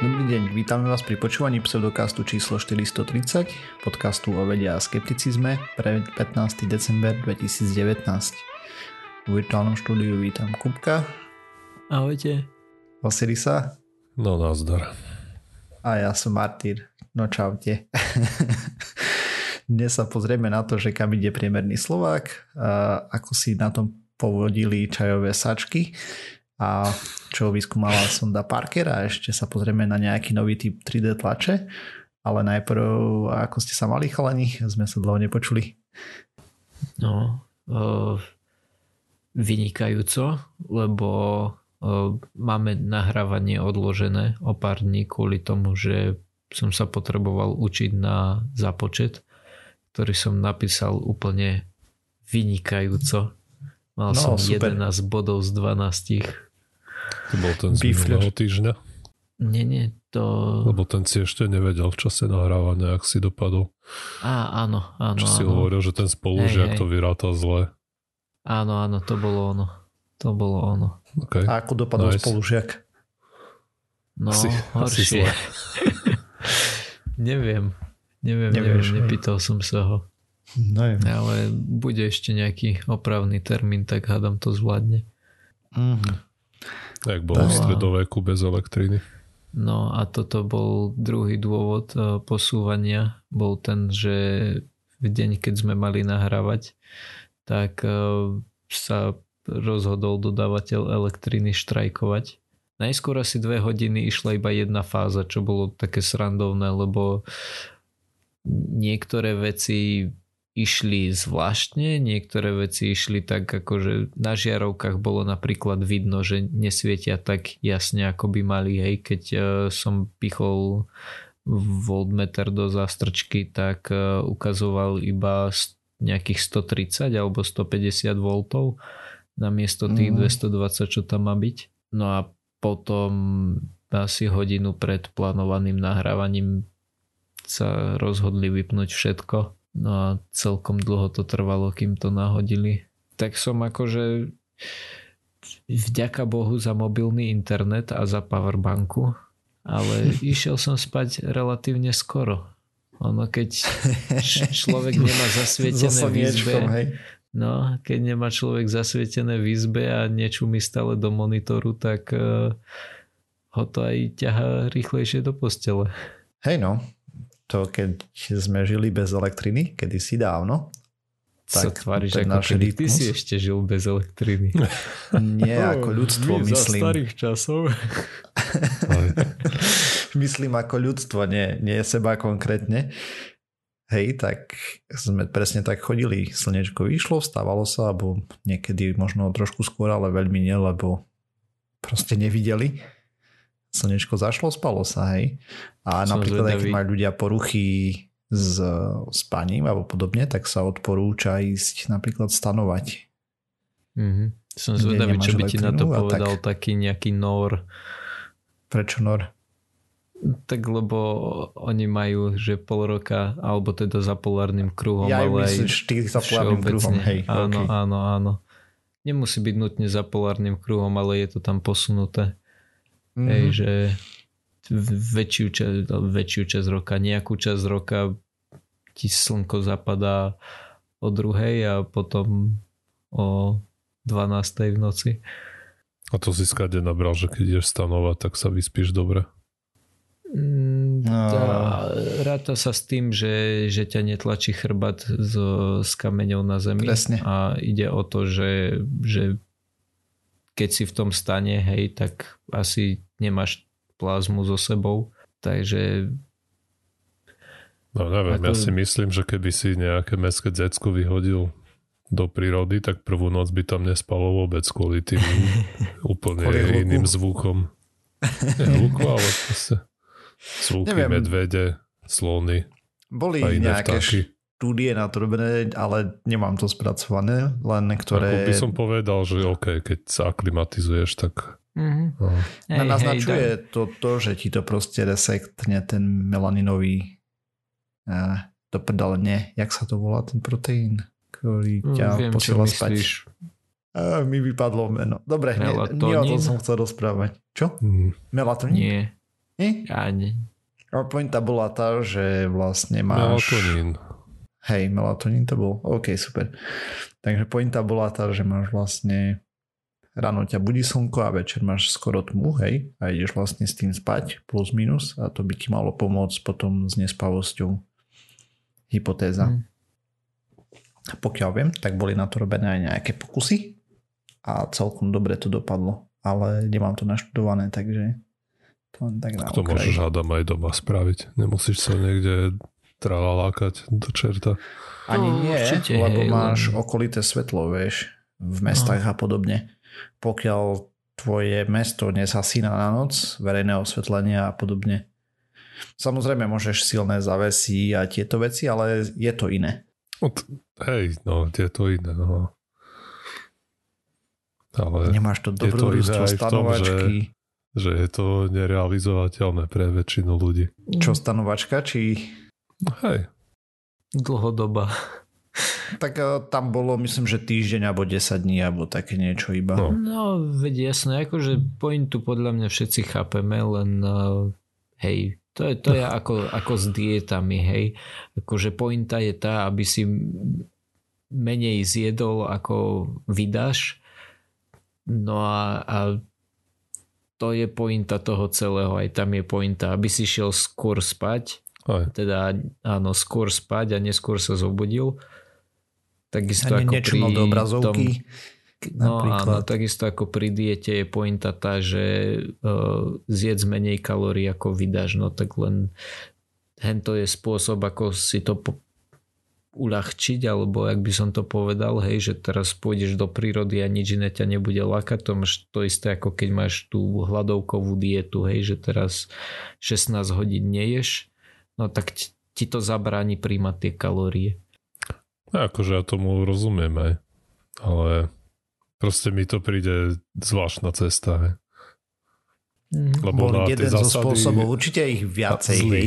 Dobrý deň, vítame vás pri počúvaní pseudokastu číslo 430, podcastu o vede a skepticizme pre 15. december 2019. V virtuálnom štúdiu vítam Kupka. Ahojte. Vasilisa. No nazdar. A ja som Martýr. No čaute. Dnes sa pozrieme na to, že kam ide priemerný Slovák, a ako si na tom povodili čajové sačky a čo vyskúmala sonda Parker a ešte sa pozrieme na nejaký nový typ 3D tlače. Ale najprv, ako ste sa mali chalani, sme sa dlho nepočuli. No, uh, vynikajúco, lebo uh, máme nahrávanie odložené o pár dní kvôli tomu, že som sa potreboval učiť na započet, ktorý som napísal úplne vynikajúco. Mal no, som super. 11 bodov z 12 to bol ten z minulého týždňa? Nie, nie, to... Lebo ten si ešte nevedel v čase nahrávania, ak si dopadol. Á, áno, áno. Čo áno. si hovoril, že ten spolužiak to vyráta zle. Áno, áno, to bolo ono. To bolo ono. Okay. A ako dopadol nice. spolužiak? No, asi, horšie. Asi neviem. Neviem, Nevieš, neviem, nepýtal som sa ho. No, Ale bude ešte nejaký opravný termín, tak hádam to zvládne. Mm-hmm. Jak bolo v stredoveku bez elektriny. No a toto bol druhý dôvod e, posúvania. Bol ten, že v deň, keď sme mali nahrávať, tak e, sa rozhodol dodávateľ elektriny štrajkovať. Najskôr asi dve hodiny išla iba jedna fáza, čo bolo také srandovné, lebo niektoré veci išli zvláštne, niektoré veci išli tak akože na žiarovkách bolo napríklad vidno, že nesvietia tak jasne ako by mali, hej, keď uh, som pichol voltmeter do zástrčky, tak uh, ukazoval iba nejakých 130 alebo 150 V namiesto tých mm. 220, čo tam má byť. No a potom asi hodinu pred plánovaným nahrávaním sa rozhodli vypnúť všetko No a celkom dlho to trvalo, kým to nahodili. Tak som akože vďaka Bohu za mobilný internet a za powerbanku, ale išiel som spať relatívne skoro. Ono keď človek nemá zasvietené v izbe, no, keď nemá človek zasvietené v izbe a niečo mi stále do monitoru, tak uh, ho to aj ťaha rýchlejšie do postele. Hej no, to, keď sme žili bez elektriny, kedysi dávno, tak sa tváriš, ako keby ty si ešte žil bez elektriny. Nie, oh, ako ľudstvo, my myslím. Za starých časov. myslím ako ľudstvo, nie, nie seba konkrétne. Hej, tak sme presne tak chodili. Slnečko vyšlo, vstávalo sa, alebo niekedy možno trošku skôr, ale veľmi nie, lebo proste nevideli slnečko zašlo, spalo sa, hej. A Som napríklad, keď majú ľudia poruchy s spaním alebo podobne, tak sa odporúča ísť napríklad stanovať. Mm-hmm. Som zvedavý, čo by ti na to povedal tak... taký nejaký nor. Prečo nor? Tak lebo oni majú, že pol roka, alebo teda za polárnym kruhom, ja ale myslíš, ty za polárnym kruhom, hej. Áno, okay. áno, áno. Nemusí byť nutne za polárnym kruhom, ale je to tam posunuté. Mm-hmm. Hej, mhm. že väčšiu, čas, väčšiu časť roka, nejakú časť roka ti slnko zapadá o druhej a potom o 12. v noci. A to si skade nabral, že keď ideš stanovať, tak sa vyspíš dobre? Mm, tá, ráta sa s tým, že, že ťa netlačí chrbát z, s kameňou na zemi. Presne. A ide o to, že, že keď si v tom stane, hej, tak asi nemáš plazmu so sebou, takže No neviem, ako... ja si myslím, že keby si nejaké mestské decko vyhodil do prírody, tak prvú noc by tam nespalo vôbec kvôli tým úplne kvôli iným zvukom. Nie hluku, ale proste zvuky, neviem. medvede, slony Boli a iné nejaké vtáky štúdie na to robené, ale nemám to spracované, len ktoré... Ako by som povedal, že OK, keď sa aklimatizuješ, tak... Mm-hmm. No. Hej, naznačuje hej, to, to, že ti to proste resektne ten melaninový uh, to prdale, nie, jak sa to volá ten proteín, ktorý ťa mm, Viem, posiela spať. Uh, mi vypadlo meno. Dobre, nie, nie o tom som chcel rozprávať. Čo? Mm. Melatonín? Nie. Nie? Ani. A pointa bola tá, že vlastne máš... Melatonín. Hej, melatonín to bol. OK, super. Takže pointa bola tá, že máš vlastne ráno ťa budí slnko a večer máš skoro tmu, hej, a ideš vlastne s tým spať, plus minus, a to by ti malo pomôcť potom s nespavosťou. Hypotéza. Hmm. Pokiaľ viem, tak boli na to robené aj nejaké pokusy a celkom dobre to dopadlo, ale nemám to naštudované, takže to len tak na To môžeš hádam aj doma spraviť. Nemusíš sa niekde tralalákať do čerta. Ani no, nie, určite, lebo hej, máš len... okolité svetlo, vieš, v mestách no. a podobne pokiaľ tvoje mesto nezhasína na noc, verejné osvetlenia a podobne. Samozrejme môžeš silné zavesy a tieto veci, ale je to iné. Hej, no, je to iné, no. Ale Nemáš to dobrodružstvo stanovačky. Že, že je to nerealizovateľné pre väčšinu ľudí. Čo stanovačka, či... Hej. Dlhodoba. Tak uh, tam bolo, myslím, že týždeň alebo 10 dní, alebo také niečo iba. No, no veď jasné, akože pointu podľa mňa všetci chápeme, len uh, hej, to je, to je ako, ako s dietami, hej. Akože pointa je tá, aby si menej zjedol, ako vydáš. No a, a to je pointa toho celého, aj tam je pointa, aby si šiel skôr spať, aj. teda áno, skôr spať a neskôr sa zobudil Takisto ako pri do obrazovky. Tom, no áno, takisto ako pri diete je pointa tá, že uh, zjedz menej kalórií ako vydáš, no tak len hento je spôsob, ako si to po, uľahčiť, alebo ak by som to povedal, hej, že teraz pôjdeš do prírody a nič iné ťa nebude lákať, to máš to isté ako keď máš tú hladovkovú dietu, hej, že teraz 16 hodín neješ, no tak ti to zabráni príjmať tie kalórie. Akože ja tomu rozumiem aj, ale proste mi to príde zvláštna cesta. Hej. Mm. Lebo Bol jeden zásady, zo spôsobov, určite ich viacej. Zlý.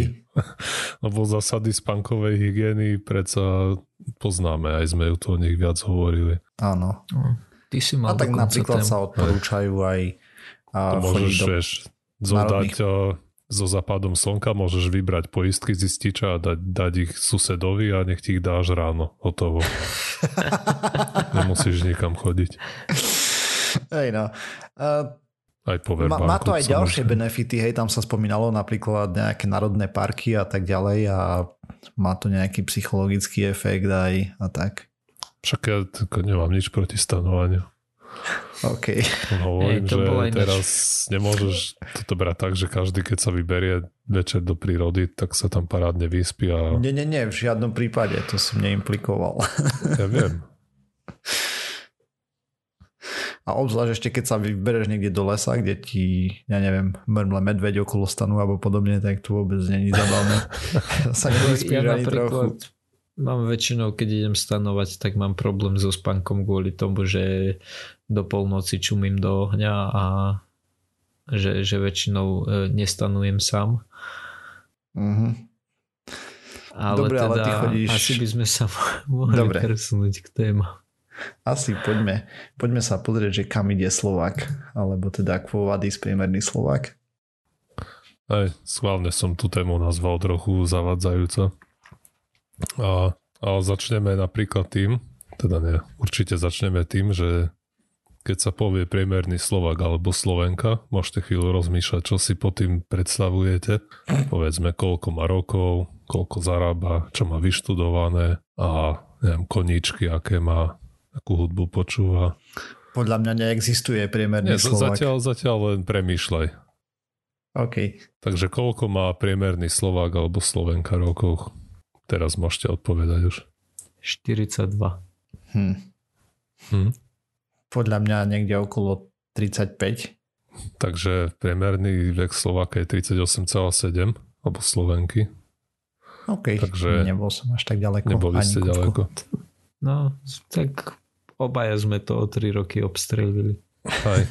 Lebo zásady spankovej hygieny predsa poznáme, aj sme ju to o nich viac hovorili. Áno. No, ty si mal a tak napríklad tém. sa odporúčajú aj a môžeš, do vieš, zodať so západom slnka môžeš vybrať poistky z ističa a dať, dať ich susedovi a nech ti ich dáš ráno. Hotovo. Nemusíš nikam chodiť. Hej no. Uh, aj má, má to aj ďalšie benefity, hej, tam sa spomínalo napríklad nejaké národné parky a tak ďalej a má to nejaký psychologický efekt aj a tak. Však ja nemám nič proti stanovaniu. OK. Hovorím, Ej, to že teraz nemôžeš toto brať tak, že každý, keď sa vyberie večer do prírody, tak sa tam parádne vyspí a... Nie, nie, nie, v žiadnom prípade, to som neimplikoval. Ja viem. A obzvlášť ešte, keď sa vybereš niekde do lesa, kde ti, ja neviem, mrmle medveď okolo stanu alebo podobne, tak to vôbec není zabavné. sa nevyspíš ja ani trochu mám väčšinou, keď idem stanovať, tak mám problém so spánkom kvôli tomu, že do polnoci čumím do ohňa a že, že väčšinou e, nestanujem sám. Mm-hmm. Ale Dobre, teda ale ty chodíš... asi by sme sa mohli Dobre. presunúť k téma. Asi poďme, poďme sa pozrieť, že kam ide Slovak, alebo teda Quo Vadis priemerný Slovak. Aj, schválne som tú tému nazval trochu zavadzajúco. A, a začneme napríklad tým, teda nie, určite začneme tým, že keď sa povie priemerný Slovak alebo Slovenka, môžete chvíľu rozmýšľať, čo si po tým predstavujete. Povedzme, koľko má rokov, koľko zarába, čo má vyštudované a neviem, koníčky, aké má, akú hudbu počúva. Podľa mňa neexistuje priemerný Nie, Slovak. Zatiaľ, zatiaľ len premýšľaj. OK. Takže koľko má priemerný Slovák alebo Slovenka rokov? Teraz môžete odpovedať už. 42. Hm. Hm. Podľa mňa niekde okolo 35. Takže priemerný vek Slováka je 38,7 alebo Slovenky. OK, Takže nebol som až tak ďaleko. Neboli ste ďaleko. No, tak obaja sme to o 3 roky obstrelili. Aj.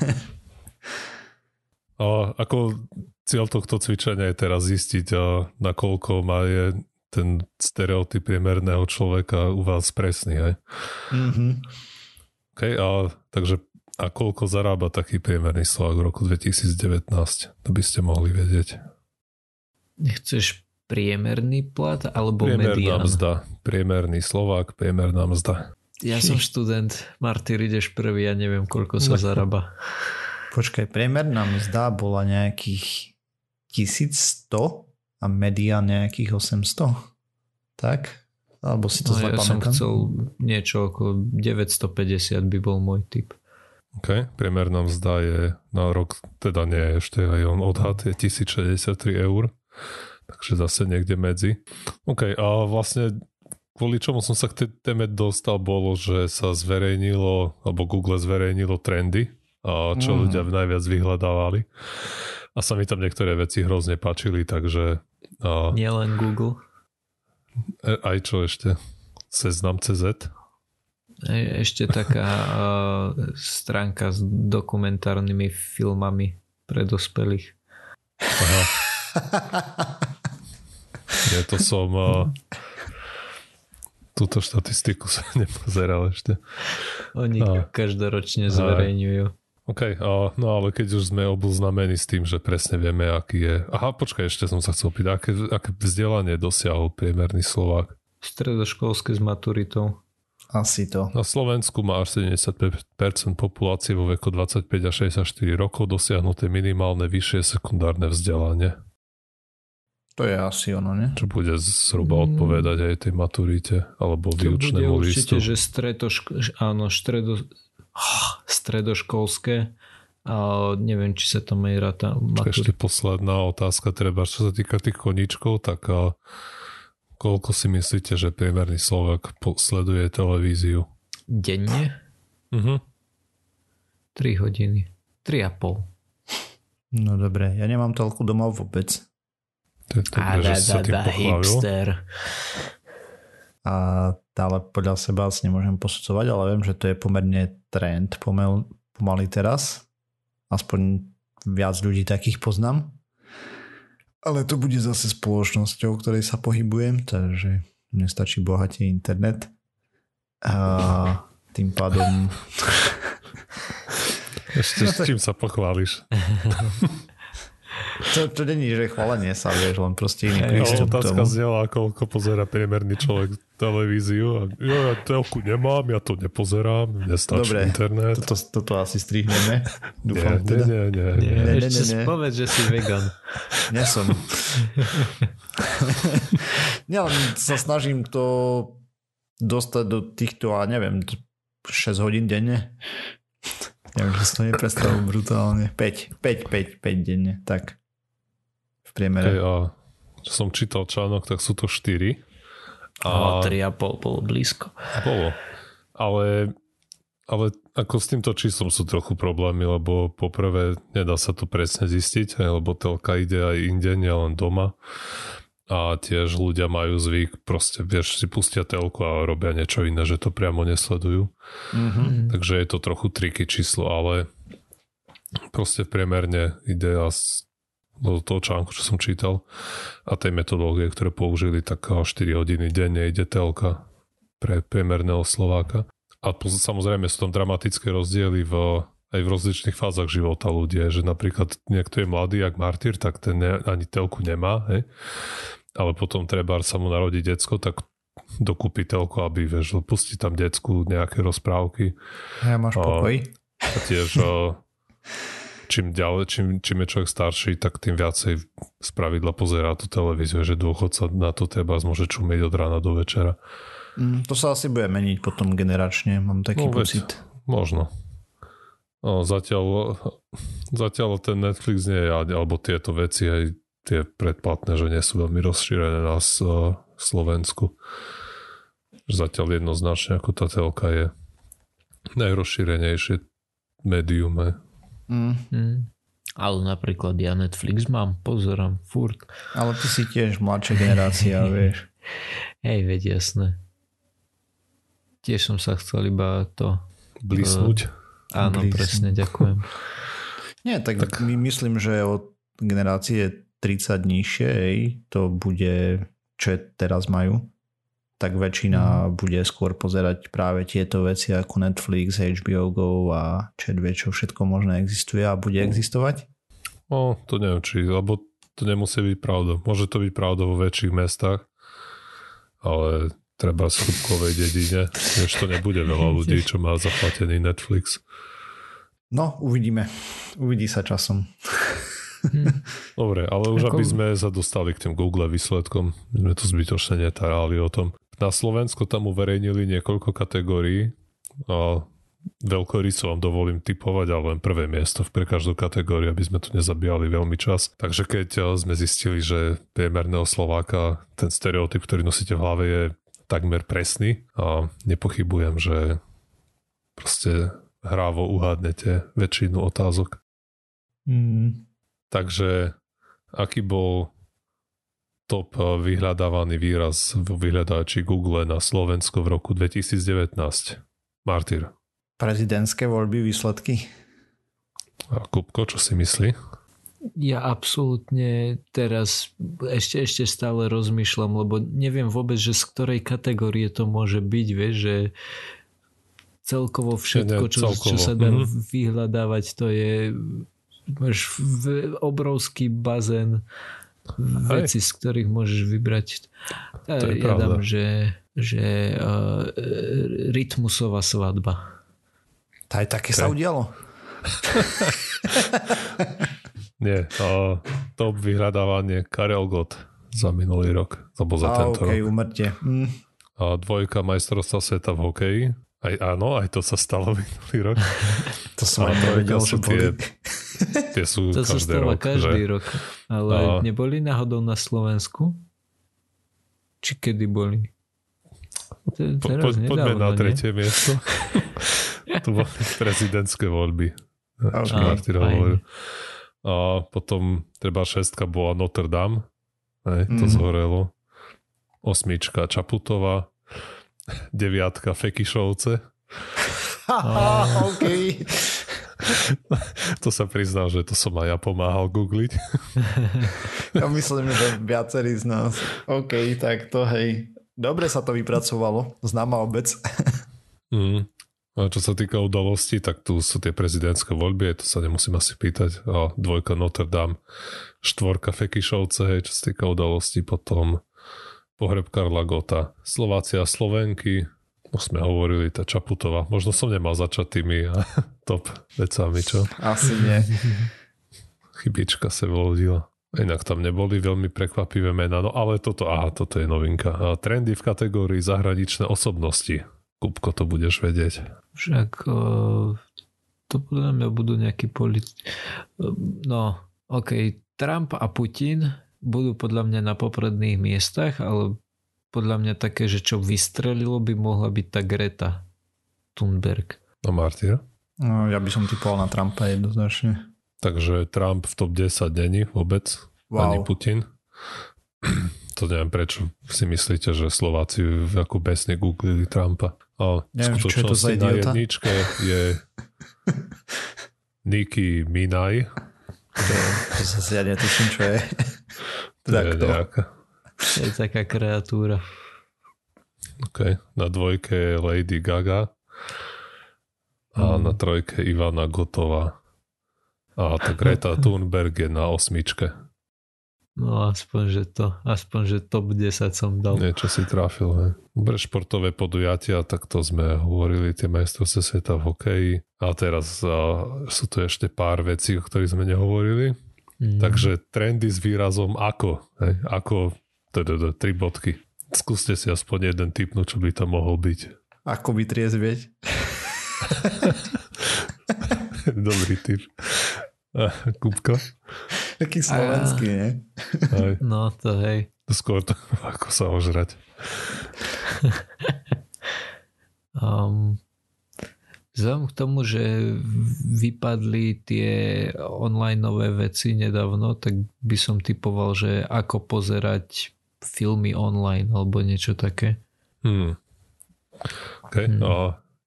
A ako cieľ tohto cvičenia je teraz zistiť, nakoľko má je ten stereotyp priemerného človeka u vás presný, hej? Mm-hmm. OK, a takže a koľko zarába taký priemerný Slovak v roku 2019? To by ste mohli vedieť. Nechceš priemerný plat alebo Priemerná medián? mzda. Priemerný Slovák, priemerná mzda. Ja som študent, Martyr, ideš prvý, ja neviem, koľko sa zarába. Počkaj, priemerná mzda bola nejakých 1100 a medián nejakých 800. Tak? Alebo si to No, zle ja som chcel niečo okolo 950 by bol môj typ. OK, priemerná mzda je na rok, teda nie, ešte aj on odhad je 1063 eur, takže zase niekde medzi. OK, a vlastne kvôli čomu som sa k tej téme dostal, bolo, že sa zverejnilo, alebo Google zverejnilo trendy, a čo Mhm. ľudia najviac vyhľadávali. A sa mi tam niektoré veci hrozne páčili, takže a, Nielen Google. E- aj čo ešte? Seznam CZ? E- Ešte taká uh, stránka s dokumentárnymi filmami pre dospelých. Aha. Nie, to som... A, túto štatistiku som nepozeral ešte. Oni A. každoročne zverejňujú. OK, a, no ale keď už sme obznamení s tým, že presne vieme, aký je... Aha, počkaj, ešte som sa chcel opýtať, aké, aké vzdelanie dosiahol priemerný Slovák? Stredoškolské s maturitou. Asi to. Na Slovensku má až 75% populácie vo veku 25 a 64 rokov dosiahnuté minimálne vyššie sekundárne vzdelanie. To je asi ono, ne? Čo bude zhruba Mm. odpovedať aj tej maturite alebo To bude výučnému určite, listu. že stredoško, áno, stredo, stredoškolské a neviem, či sa to merá tá Ešte posledná otázka, treba, čo sa týka tých koníčkov, tak a, koľko si myslíte, že priemerný Slovak sleduje televíziu? Denne? Mhm. 3 hodiny. 3,5. No dobre, ja nemám toľko domov vôbec. To je dobré, že sa tým pochválil. hipster. A ale podľa seba asi nemôžem posudzovať, ale viem, že to je pomerne trend pomel, pomaly teraz. Aspoň viac ľudí takých poznám. Ale to bude zase spoločnosťou, ktorej sa pohybujem, takže mne stačí bohatý internet. A tým pádom Ešte s čím sa pochváliš? to, to není, že chválenie sa, vieš, len proste iný prístup otázka znela, koľko pozera priemerný človek televíziu. A ja, ja telku nemám, ja to nepozerám, nestačí Dobre, internet. Toto, toto asi strihneme. Nie, Dúfam nie, teda. nie, nie, Nie, nie. Ne, ne, ešte ne. povedz, že si vegan. Nie som. Nie, len sa snažím to dostať do týchto, a neviem, 6 hodín denne. Neviem, že si to nepredstavujem brutálne. 5, 5, 5, 5 denne, tak. V priemere. a čo som čítal článok, tak sú to 4. A A 3,5 bolo blízko. bolo. Ale, ale ako s týmto číslom sú trochu problémy, lebo poprvé nedá sa to presne zistiť, lebo telka ide aj inde, nielen doma. A tiež ľudia majú zvyk, proste vieš, si pustia telku a robia niečo iné, že to priamo nesledujú. Mhm. Takže je to trochu triky číslo, ale proste priemerne ide a do toho článku, čo som čítal a tej metodológie, ktoré použili, tak 4 hodiny denne ide telka pre priemerného Slováka. A samozrejme sú tam dramatické rozdiely v, aj v rozličných fázach života ľudia, že napríklad niekto je mladý, jak martyr, tak ten ne, ani telku nemá, hej? ale potom treba sa mu narodí decko, tak dokúpi telku, aby vieš, pustí tam decku nejaké rozprávky Ja máš A- pokoj. a tiež o, čím ďalej, čím, čím je človek starší, tak tým viacej z pravidla pozerá tú televíziu, že dôchodca na to treba môže čumieť od rána do večera. Mm, to sa asi bude meniť potom generačne, mám taký No, veď. pocit. Možno. No, zatiaľ, zatiaľ ten Netflix nie je, alebo tieto veci aj tie predplatné, že nie sú veľmi rozšírené na S- Slovensku. Zatiaľ jednoznačne ako tá telka je najrozšírenejšie médium. Mm, Mm. Ale napríklad ja Netflix mám, pozerám, furt. ale ty si tiež mladšia generácia, vieš. Hej, veď jasné. Tiež som sa chcel iba to... Blísnuť. Áno, Blízko. presne, ďakujem. Nie, tak, tak my myslím, že od generácie 30 nižšie, to bude, čo teraz majú, tak väčšina bude skôr pozerať práve tieto veci ako Netflix, HBO Go a čo vie, čo všetko možné existuje a bude existovať. No, to neviem, či, lebo to nemusí byť pravda. Môže to byť pravda vo väčších mestách, ale treba v skutkovej dedine, než to nebude veľa ľudí, čo má zaplatený Netflix. No, uvidíme. Uvidí sa časom. Hm. Dobre, ale už Ako... aby sme sa dostali k tým Google výsledkom, sme tu zbytočne netárali o tom. Na Slovensku tam uverejnili niekoľko kategórií a veľkoryso vám dovolím typovať, ale len prvé miesto pre každú kategóriu, aby sme tu nezabíjali veľmi čas. Takže keď eh, sme zistili, že priemerného Slováka ten stereotyp, ktorý nosíte v hlave je takmer presný a nepochybujem, že proste hrávo uhádnete väčšinu otázok. Mm. Takže aký bol top eh, vyhľadávaný výraz v vyhľadáči Google na Slovensku v roku 2019? Martyr prezidentské voľby, výsledky? A Kupko, čo si myslí? Ja absolútne teraz ešte, ešte stále rozmýšľam, lebo neviem vôbec, že z ktorej kategórie to môže byť, vieš, že celkovo všetko, čo, celkovo. čo sa dá mm-hmm. vyhľadávať, to je máš obrovský bazén veci, z ktorých môžeš vybrať. Ja, ja dám, že, že uh, rytmusová svadba. Aj také okay. sa udialo? Nie, to top vyhľadávanie Karel Gott za minulý rok, alebo za a, tento okay, rok. umrtie. Mm. A dvojka majstrovstva sveta v hokeji. Aj áno, aj to sa stalo minulý rok. to som aj nevedel, sú tie, tie sú to sa stalo rok, každý že? rok. Ale a... neboli náhodou na Slovensku? Či kedy boli? Po, po, poďme na tretie miesto. to boli prezidentské voľby. Okay. A potom treba šestka bola Notre Dame. Hej, to mm. zhorelo. Osmička Čaputová. Deviatka Fekišovce. OK. to sa priznal, že to som aj ja pomáhal googliť. ja myslím, že viacerí z nás. OK, tak to hej. Dobre sa to vypracovalo. Známa obec. mm. A čo sa týka udalostí, tak tu sú tie prezidentské voľby, to sa nemusím asi pýtať. A dvojka Notre Dame, štvorka Fekišovce, hej, čo sa týka udalostí, potom pohreb Karla Gota, Slovácia a Slovenky, už sme hovorili, tá Čaputová. Možno som nemal začať tými top vecami, čo? Asi nie. Chybička sa volodila. Inak tam neboli veľmi prekvapivé mená, no ale toto, aha, toto je novinka. Trendy v kategórii zahraničné osobnosti. Kupko, to budeš vedieť. Však to podľa mňa budú nejakí politi... No, ok, Trump a Putin budú podľa mňa na popredných miestach, ale podľa mňa také, že čo vystrelilo by mohla byť tá Greta Thunberg. A Martyr? No, ja by som typoval na Trumpa jednoznačne. Takže Trump v top 10 není vôbec? Wow. Ani Putin? to neviem prečo si myslíte, že Slováci ako besne googlili Trumpa. A neviem, čo je to za na jedničke je Niky Minaj. To, to sa ja netuším, čo je. To je to. nejaká. Je taká kreatúra. OK. Na dvojke je Lady Gaga a mm. na trojke Ivana Gotová. A tá Greta Thunberg je na osmičke. No aspoň, že to, aspoň, že top 10 som dal. Niečo si trafil, hej. Dobre športové podujatia, tak to sme hovorili, tie majstrovstvá sveta v hokeji. A teraz a, sú tu ešte pár vecí, o ktorých sme nehovorili. Mm. Takže trendy s výrazom ako, hej, ako, teda, tri bodky. Skúste si aspoň jeden typnúť, čo by to mohol byť. Ako by triezvieť? Dobrý typ. Kupka? Taký slovenský, nie? Aj. No to hej. Skôr to, ako sa ožrať. um, vzhľadom k tomu, že vypadli tie online nové veci nedávno, tak by som typoval, že ako pozerať filmy online alebo niečo také. Hmm. OK. Hmm. A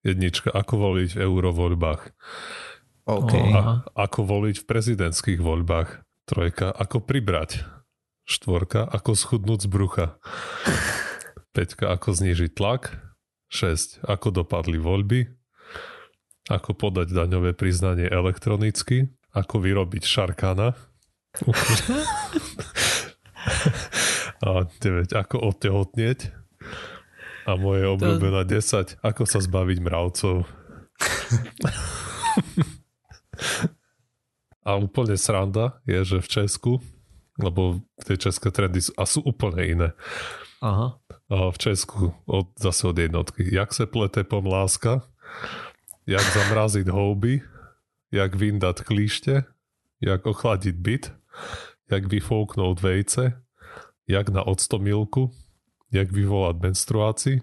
jednička, ako voliť v eurovoľbách? Okay. A, ako voliť v prezidentských voľbách. Trojka, ako pribrať. Štvorka, ako schudnúť z brucha. Peťka, ako znižiť tlak. 6. Ako dopadli voľby. Ako podať daňové priznanie elektronicky. Ako vyrobiť šarkana. A 9. Ako odtehotnieť. A moje obľúbené to... 10. Ako sa zbaviť mravcov. A úplne sranda je, že v Česku, lebo tie české trendy sú, a sú úplne iné. Aha. A v Česku od, zase od jednotky. Jak se plete pomláska, jak zamraziť houby, jak vyndať klíšte, jak ochladiť byt, jak vyfouknout vejce, jak na octomilku, jak vyvolať menstruácii,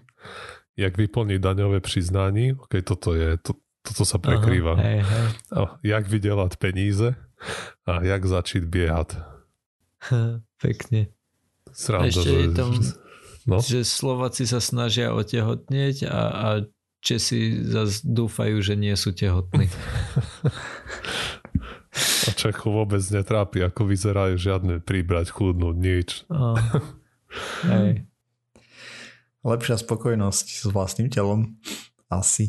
jak vyplniť daňové priznání, ok, toto je, to, toto sa prekrýva. Aha, hej, hej. A jak vydelať peníze a jak začať biehať. Pekne. Sranda, Ešte že, je tam, no? že Slováci sa snažia otehotnieť a, a Česi zase dúfajú, že nie sú tehotní. A Čechu vôbec netrápi, ako vyzerajú žiadne príbrať, chudnúť, nič. Oh. Hej. Lepšia spokojnosť s vlastným telom. Asi.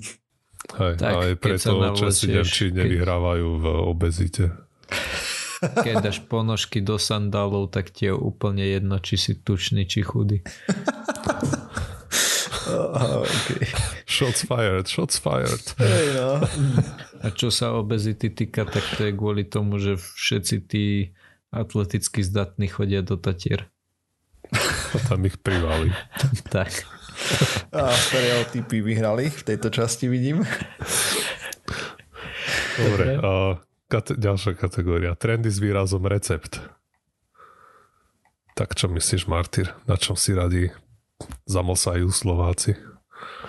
Hej, Tak, aj preto Česi nevyhrávajú v obezite. Keď dáš ponožky do sandálov, tak ti je úplne jedno, či si tučný, či chudý. Oh, okay. Shots fired, shots fired. Hej, no. A čo sa obezity týka, tak to je kvôli tomu, že všetci tí atleticky zdatní chodia do Tatier. A tam ich privali. Tak. A stereotypy vyhrali v tejto časti, vidím. Dobre, a kate- ďalšia kategória. Trendy s výrazom recept. Tak čo myslíš, Martyr? Na čom si radi zamlsajú Slováci?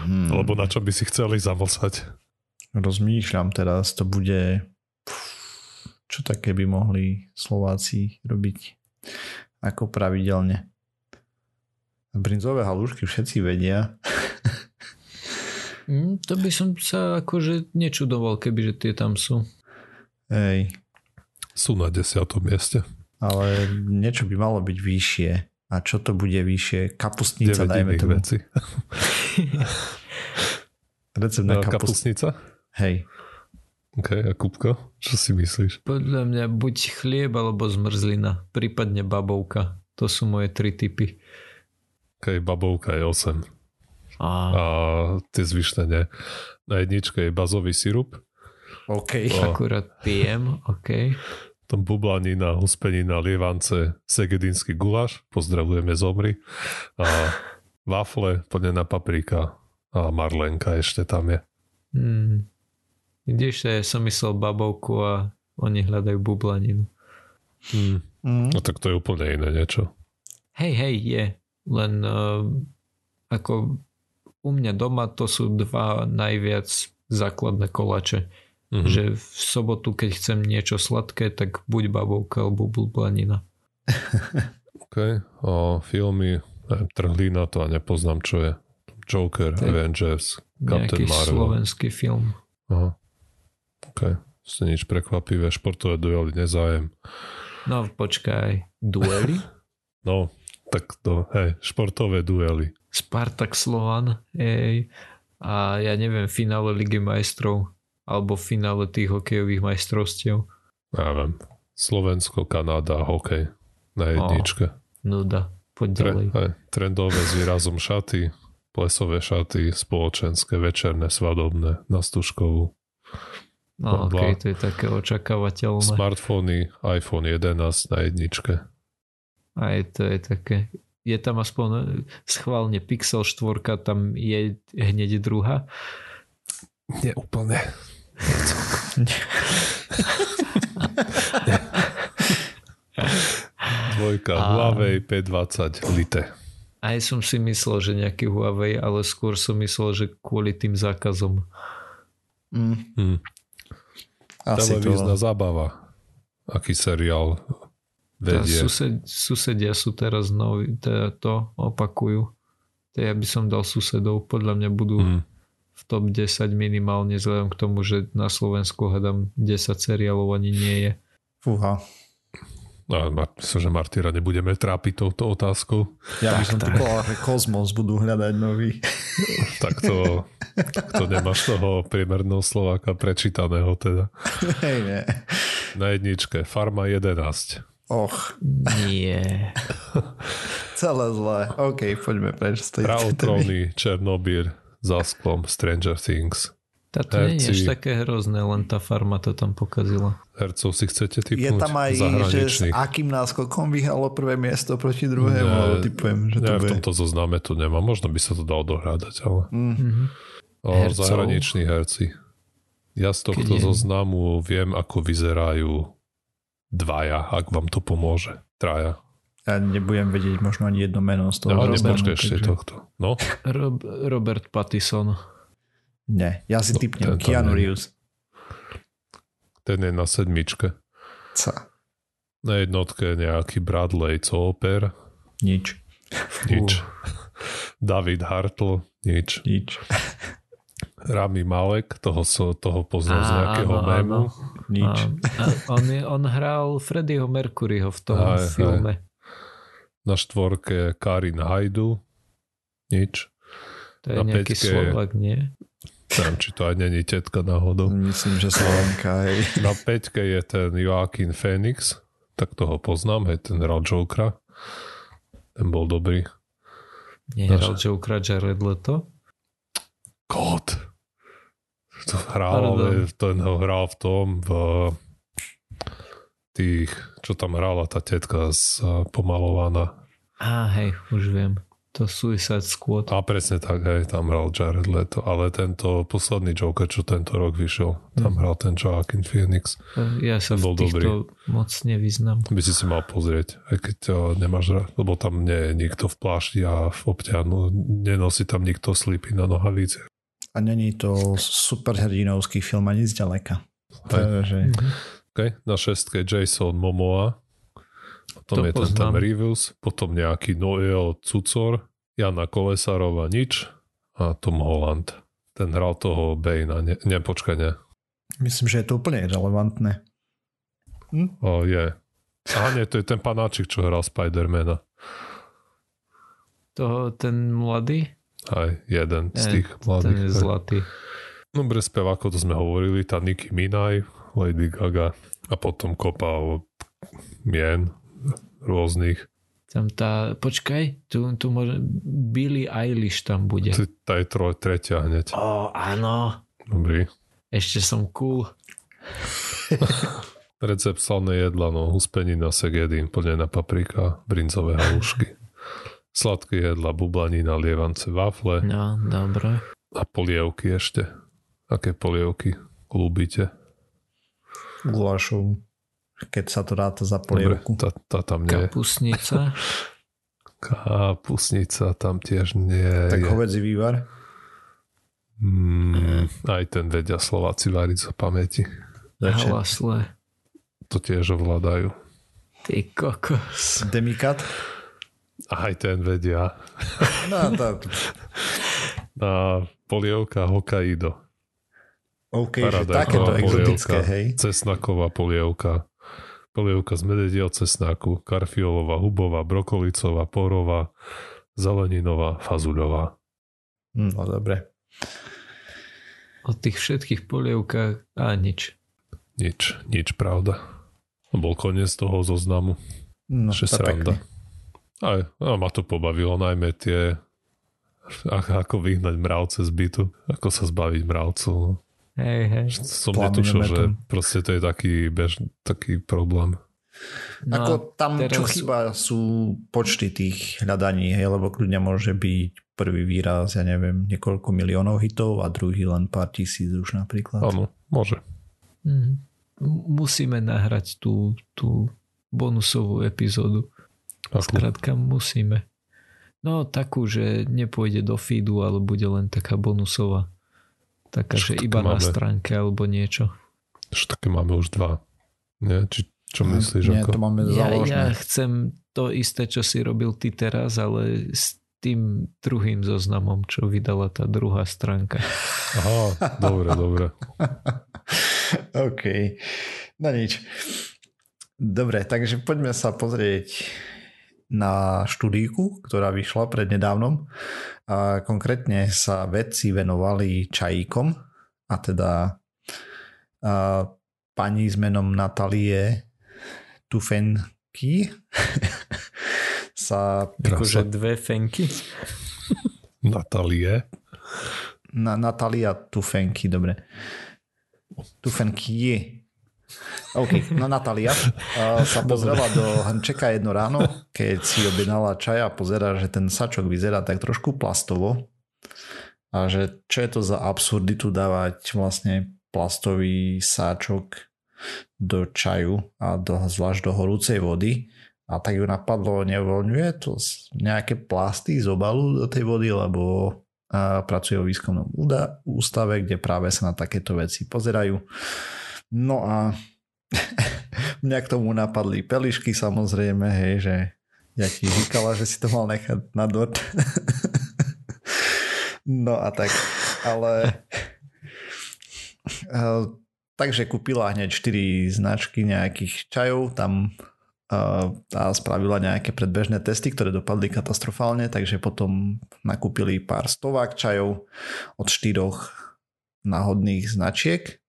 Hmm. Alebo na čom by si chceli zamlsať? Rozmýšľam teraz, to bude... Čo také by mohli Slováci robiť ako pravidelne? Brinzové halušky všetci vedia. Mm, to by som sa akože nečudoval, kebyže tie tam sú. Hej, Sú na desiatom mieste. ale niečo by malo byť vyššie. A čo to bude vyššie? Kapustnica, 9 dajme tomu. veci. Recept na kapust... kapustnica? Hej. OK, a Kupko? Čo si myslíš? Podľa mňa buď chlieb alebo zmrzlina, prípadne babovka. To sú moje tri typy. OK, babovka je 8. A, A tie zvyšné nie. Na jedničke je bazový sirup, OK. O. akurát pijem, OK. tam bublanina, huspenina, lievance, segedínsky guláš, pozdravujeme zomri. A wafle, plnená paprika a marlenka ešte tam je. Hmm. Vidíš, ja som myslel babovku a oni hľadajú bublaninu. Hmm. Mm. No tak to je úplne iné niečo. Hej, hej, je. Len uh, ako u mňa doma to sú dva najviac základné kolače. Mhm. Že v sobotu, keď chcem niečo sladké, tak buď babovka alebo bublanina. OK, a filmy, neviem, trhlína, to a nepoznám, čo je. Joker, je Avengers, Captain Marvel. slovenský film. Aha. OK, ste nič prekvapivé, športové duely nezájem. No počkaj, duely? No, tak to, hej, športové duely. Spartak Slovan, ej. A ja neviem, finále Ligy majstrov alebo finále tých hokejových majstrovstiev. Ja viem, Slovensko, Kanada, hokej na jedničke. Nuda. Poď Tre, ďalej. hej, trendové s výrazom šaty, plesové šaty, spoločenské, večerné, svadobné, na stužkovú. No, dva. ok, to je také očakávateľné. Smartfóny, iPhone 11 na jedničke. Aj to je také. Je tam aspoň e, schválne Pixel 4, tam je hneď druhá. Nie úplne. Dvojka, A- Huawei P20 Lite. Aj som si myslel, že nejaký Huawei, ale skôr som myslel, že kvôli tým zákazom. Mm. Hm. Asi Televízna to. zábava. Aký seriál Tá vedie. sused, susedia sú teraz noví, teda to opakujú. To ja by som dal susedov, podľa mňa budú Hm. v top 10 minimálne, vzhľadom k tomu, že na Slovensku hľadám 10 seriálov ani nie je. Fúha. No, myslím, že Martyra nebudeme trápiť touto otázkou. Ja by Tak, som tak. typoval, že Kozmos budú hľadať nový. Tak to, tak to nemáš toho priemerného Slováka prečítaného teda. Hej, nie. Na jedničke Farma 11. Och, Nie. Celé zlé. OK, poďme preč Pravotróny, Černobír, za sklom, Stranger Things. Táto nie je až také hrozné, len tá farma to tam pokazila. Hercov si chcete typnúť Je tam aj, že s akým náskokom vyhralo prvé miesto proti druhému, ne, ale typujem, že to ne, bude... v tomto zozname to nemá. Možno by sa to dalo dohrádať, ale... Mm-hmm. O, zahraniční herci. Ja z tohto zoznamu viem, ako vyzerajú dvaja, ak vám to pomôže. Traja. Ja nebudem vedieť možno ani jedno meno z toho. No, nepočkaj ešte takže... tohto. No? Rob, Robert Pattison. Nie, ja si no, typnem Keanu Reeves. Ten je na sedmičke. Co? Na jednotke nejaký Bradley Cooper. Nič. Nič. David Hartl. Nič. Nič. Rami Malek, toho, so, toho poznal z nejakého áno, mému. Áno. Nič. A, on, je, on hral Freddieho Mercuryho v tom aj, filme. Aj. Na štvorke Karin Hajdu. Nič. To je na nejaký peťke, Slovak, nie? Neviem, či to aj není tetka náhodou. Myslím, že Slovenka. Hej. Na peťke je ten Joaquin Phoenix, tak toho poznám, hej, ten hral Jokera. Ten bol dobrý. Nie hral Jokera Jared Leto? God. To hral, ale ten ho hral v tom, v tých, čo tam hrala tá tetka z pomalovaná. Á, hej, už viem. To Suicide Squad. A presne tak, hej, tam hral Jared Leto, ale tento posledný Joker, čo tento rok vyšiel, tam mm. hral ten Joaquin Phoenix. Ja sa v týchto dobrý. moc nevyznam. By si si mal pozrieť, aj keď uh, nemáš rád, lebo tam nie je nikto v plášti a v obťahnu, nenosí tam nikto slipy na nohaviciach. A není to superhrdinovský film ani zďaleka. Takže... Mm-hmm. Okay. Na šestke Jason Momoa. Potom to je poznám. ten tam Reviews. Potom nejaký Noel Cucor. Jana Kolesarova nič. A Tom Holland. Ten hral toho Bane. Ne, ne, počkaj, ne. Myslím, že je to úplne relevantné. Hm? O, je. Aha, nie, to je ten panáčik, čo hral Spidermana. Toho, ten mladý? Aj jeden z tých e, mladých. Ten je zlatý. Dobre spevákov, to sme hovorili, tá Nicki Minaj, Lady Gaga a potom kopa o mien rôznych. Tam tá, počkaj, tu, tu môže, Billy Eilish tam bude. Tá je troj, tretia hneď. Ó, áno. Dobrý. Ešte som cool. Recept slavné jedla, no, huspenina, segedín, plnená paprika, brinzové halušky. Sladké jedla, bublanina, lievance, wafle. No, dobre. A polievky ešte. Aké polievky ľúbite? Gulášov. Keď sa to dá to za polievku. Dobre, tá, tá tam nie Kapusnica. Kapusnica tam tiež nie Tak hovedzí vývar. Mm, aj ten vedia Slováci variť za pamäti. Hlasle. To tiež ovládajú. Ty kokos. Demikat? Aj ten vedia. No, to... A polievka Hokkaido. OK, že takéto exotické, hej. Cesnaková polievka. Polievka z medediel cesnaku, karfiolová, hubová, brokolicová, porová, zeleninová, fazuľová. Hm, no dobre. O tých všetkých polievkách a nič. Nič, nič, pravda. Bol koniec toho zoznamu. No, Že sranda. Pekne. Aj, a ma to pobavilo, najmä tie ako vyhnať mravce z bytu, ako sa zbaviť mravcu. No. Hej, hej. Som netušil, že proste to je taký, bež, taký problém. No ako tam, teraz... čo chyba, sú počty tých hľadaní, hej, lebo kľudne môže byť prvý výraz, ja neviem, niekoľko miliónov hitov a druhý len pár tisíc už napríklad. Áno, môže. Mm. Musíme nahrať tú, tú bonusovú epizódu. Skrátka musíme. No takú, že nepôjde do feedu, ale bude len taká bonusová. Taká, že iba máme? na stránke alebo niečo. Čo také máme už dva. Nie? Či, čo myslíš? Nie, ako? to máme ja, ja chcem to isté, čo si robil ty teraz, ale s tým druhým zoznamom, čo vydala tá druhá stránka. Aha, dobre, dobre. OK. No nič. Dobre, takže poďme sa pozrieť na štúdíku, ktorá vyšla pred nedávnom. A konkrétne sa vedci venovali čajíkom a teda a pani s menom Natalie Tufenky sa... Akože dve fenky? Natálie. Na, Natália Tufenky, dobre. Tufenky je. OK, no Natália uh, sa pozrela do hrnčeka jedno ráno, keď si objednala čaj a pozera, že ten sačok vyzerá tak trošku plastovo a že čo je to za absurditu dávať vlastne plastový sáčok do čaju a do, zvlášť do horúcej vody a tak ju napadlo, neuvoľňuje to nejaké plasty z obalu do tej vody, lebo a pracuje vo výskumnom ústave, kde práve sa na takéto veci pozerajú. No a mňa k tomu napadli pelišky samozrejme, hej, že ja ti říkala, že si to mal nechať na dort. no a tak, ale takže kúpila hneď 4 značky nejakých čajov, tam a spravila nejaké predbežné testy, ktoré dopadli katastrofálne, takže potom nakúpili pár stovák čajov od štyroch náhodných značiek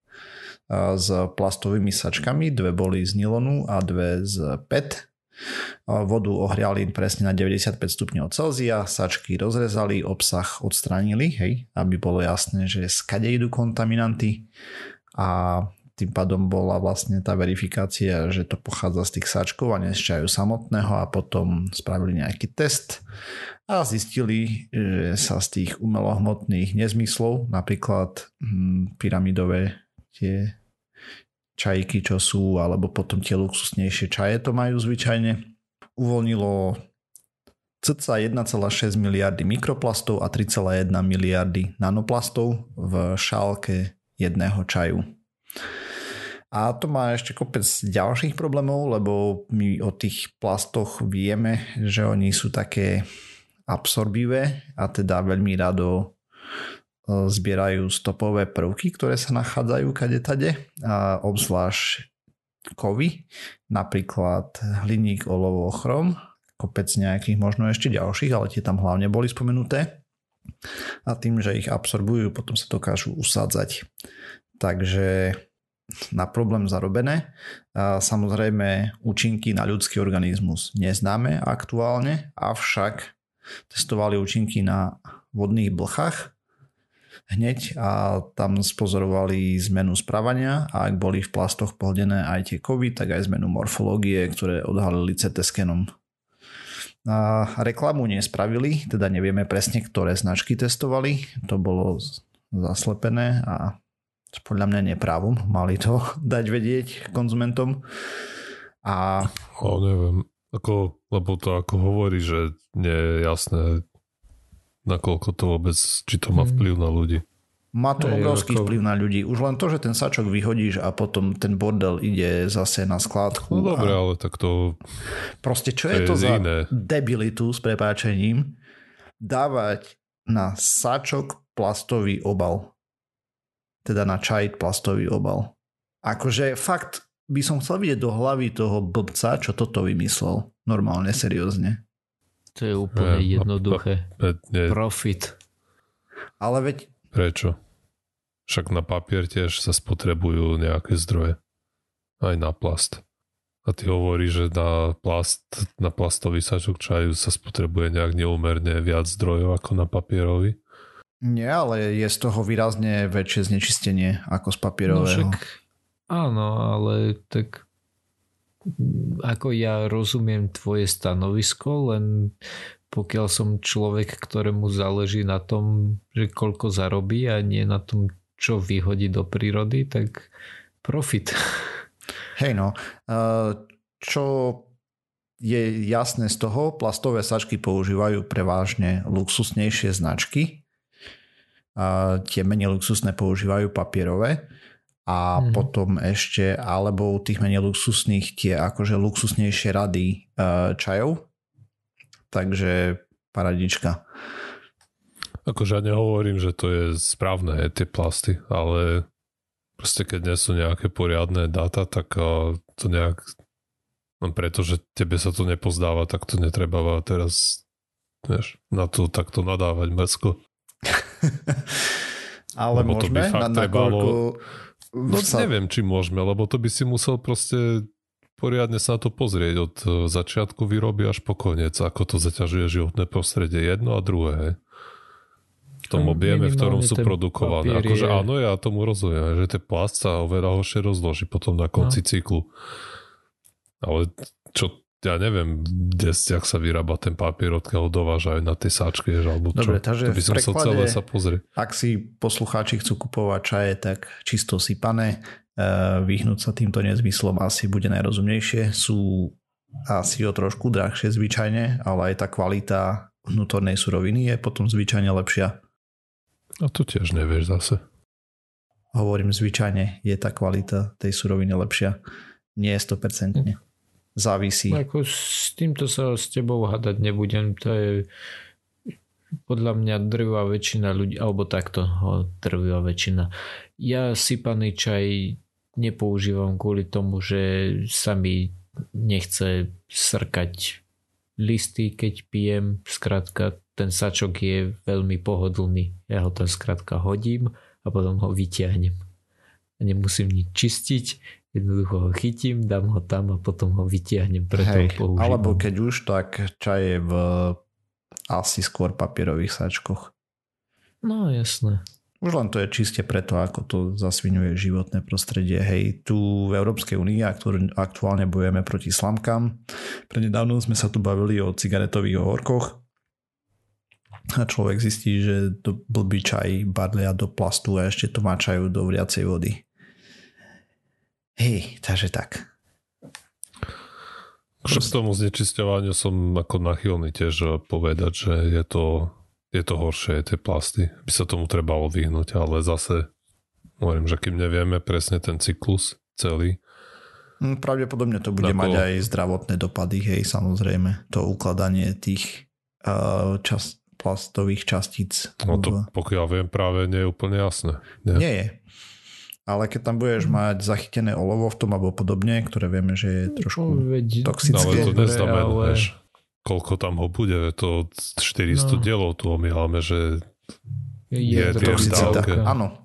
s plastovými sačkami, dve boli z nylonu a dve z PET. Vodu ohriali presne na 95 stupňov Celzia, sačky rozrezali, obsah odstránili, hej, aby bolo jasné, že skade idú kontaminanty a tým pádom bola vlastne tá verifikácia, že to pochádza z tých sáčkov a nie z čaju samotného a potom spravili nejaký test a zistili, že sa z tých umelohmotných nezmyslov, napríklad hm, pyramidové tie čajky, čo sú, alebo potom tie luxusnejšie čaje to majú zvyčajne, uvoľnilo cca 1,6 miliardy mikroplastov a 3,1 miliardy nanoplastov v šálke jedného čaju. A to má ešte kopec ďalších problémov, lebo my o tých plastoch vieme, že oni sú také absorbivé a teda veľmi rado zbierajú stopové prvky, ktoré sa nachádzajú kade tade obzvlášť kovy, napríklad hliník, olovo, chrom, kopec nejakých možno ešte ďalších, ale tie tam hlavne boli spomenuté a tým, že ich absorbujú, potom sa dokážu usádzať. Takže na problém zarobené. A samozrejme účinky na ľudský organizmus neznáme aktuálne, avšak testovali účinky na vodných blchách hneď a tam spozorovali zmenu správania a ak boli v plastoch pohodené aj tie kovy, tak aj zmenu morfológie, ktoré odhalili CT skenom. A reklamu nespravili, teda nevieme presne, ktoré značky testovali, to bolo zaslepené a podľa mňa neprávom mali to dať vedieť konzumentom. A... O, neviem, ako, lebo to ako hovorí, že nie je jasné, nakoľko to vôbec, či to má hmm. vplyv na ľudí. Má to Hej, obrovský ako... vplyv na ľudí. Už len to, že ten sačok vyhodíš a potom ten bordel ide zase na skládku. No dobre, a... ale tak to... Proste čo to je to je za iné. debilitu s prepáčením dávať na sačok plastový obal teda na čaj plastový obal. Akože fakt by som chcel vidieť do hlavy toho blbca, čo toto vymyslel. Normálne, seriózne. To je úplne ja, jednoduché. A, a, Profit. Ale veď... Prečo? Však na papier tiež sa spotrebujú nejaké zdroje. Aj na plast. A ty hovoríš, že na, plast, na plastový sačok čaju sa spotrebuje nejak neumerne viac zdrojov ako na papierový? Nie, ale je z toho výrazne väčšie znečistenie ako z papierového. No však, áno, ale tak ako ja rozumiem tvoje stanovisko, len pokiaľ som človek, ktorému záleží na tom, že koľko zarobí a nie na tom, čo vyhodí do prírody, tak profit. Hej no, čo je jasné z toho, plastové sačky používajú prevážne luxusnejšie značky, a tie menej luxusné používajú papierové a mm. potom ešte, alebo u tých menej luxusných tie akože luxusnejšie rady uh, čajov. Takže paradička. Akože ja nehovorím, že to je správne, tie plasty, ale proste keď nie sú nejaké poriadne dáta, tak uh, to nejak no pretože tebe sa to nepozdáva, tak to netreba teraz vieš, na to takto nadávať mrzko. Ale lebo môžeme? To by fakt na, trebalo... No sa... neviem, či môžeme, lebo to by si musel proste poriadne sa na to pozrieť od e, začiatku výroby až po koniec, ako to zaťažuje životné prostredie jedno a druhé. V tom objeme, v ktorom sú produkované. Akože áno, ja tomu rozumiem, že ten plast sa oveľa horšie rozloží potom na konci no. cyklu. Ale čo ja neviem, kde ak sa vyrába ten papier, odkiaľ dovážajú na tej sáčke, alebo čo. Dobre, takže to by som chcel celé sa pozrieť. Ak si poslucháči chcú kupovať čaje, tak čisto sypané, eh, vyhnúť sa týmto nezmyslom asi bude najrozumnejšie. Sú asi o trošku drahšie zvyčajne, ale aj tá kvalita vnútornej suroviny je potom zvyčajne lepšia. A to tiež nevieš zase. Hovorím zvyčajne, je tá kvalita tej suroviny lepšia. Nie je 100% závisí. No, ako s týmto sa s tebou hadať nebudem, to je podľa mňa drvá väčšina ľudí, alebo takto drvá väčšina. Ja sypaný čaj nepoužívam kvôli tomu, že sa mi nechce srkať listy, keď pijem. Skrátka, ten sačok je veľmi pohodlný. Ja ho tam skrátka hodím a potom ho vyťahnem. A nemusím nič čistiť, Jednoducho ho chytím, dám ho tam a potom ho vytiahnem, preto Hej, ho používam. Alebo keď už, tak čaj je v asi skôr papierových sačkoch. No jasné. Už len to je čiste preto, ako to zasvinuje životné prostredie. Hej, tu v Európskej únii aktuálne bojujeme proti slamkám. Prednedávno sme sa tu bavili o cigaretových ohorkoch a človek zistí, že to blbý čaj badlia do plastu a ešte to mačajú do vriacej vody. Hej, takže tak. K tomu znečisťovaniu som ako nachylný tiež povedať, že je to, je to horšie, tie plasty. By sa tomu trebalo vyhnúť, ale zase hovorím, že kým nevieme presne ten cyklus celý, hm, Pravdepodobne to bude ako... mať aj zdravotné dopady, hej, samozrejme. To ukladanie tých uh, čas, plastových častíc. No to pokiaľ viem práve nie je úplne jasné. Nie, nie je ale keď tam budeš mať zachytené olovo v tom alebo podobne, ktoré vieme, že je trošku Veď, toxické. Ale to neznamená, ale... koľko tam ho bude, to 400 no. dielov tu omielame, že je, je toxicita. Áno.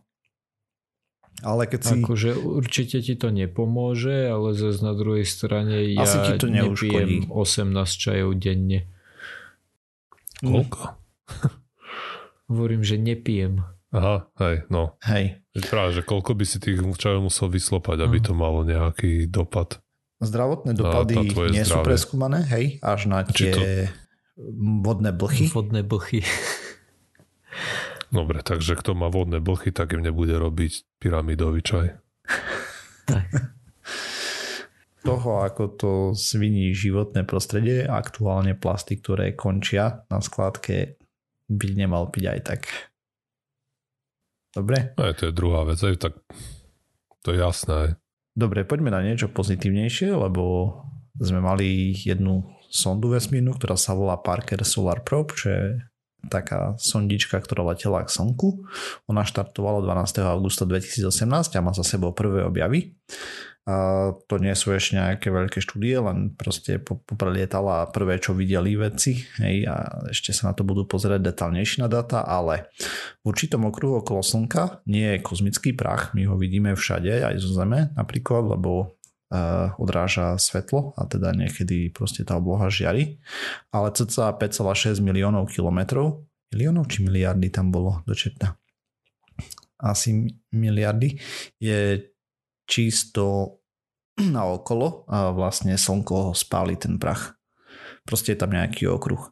Ale keď si... Akože určite ti to nepomôže, ale zase na druhej strane ja Asi ti to nepijem 18 čajov denne. Koľko? Hovorím, že nepijem. Aha, hej, no. Hej. Práve, že koľko by si tých čajov musel vyslopať, aby to malo nejaký dopad. Zdravotné dopady na, na nie zdravie. sú preskúmané, hej, až na tie to... vodné blchy. Vodné blchy. Dobre, takže kto má vodné blchy, tak im nebude robiť pyramidový čaj. tak. Toho, ako to sviní životné prostredie, aktuálne plasty, ktoré končia na skladke, by nemal piť aj tak. Dobre? Aj to je druhá vec, aj tak to je jasné. Dobre, poďme na niečo pozitívnejšie, lebo sme mali jednu sondu vesmírnu, ktorá sa volá Parker Solar Probe, čo je taká sondička, ktorá letela k Slnku. Ona štartovala 12. augusta 2018 a má za sebou prvé objavy. A to nie sú ešte nejaké veľké štúdie, len proste poprelietala prvé, čo videli vedci hej, a ešte sa na to budú pozerať detálnejšie na data, ale v určitom okruhu okolo Slnka nie je kozmický prach, my ho vidíme všade, aj zo Zeme napríklad, lebo uh, odráža svetlo a teda niekedy proste tá obloha žiari, ale cca 5,6 miliónov kilometrov, miliónov či miliardy tam bolo dočetná? Asi miliardy, je čisto na okolo a vlastne slnko spáli ten prach. Proste je tam nejaký okruh.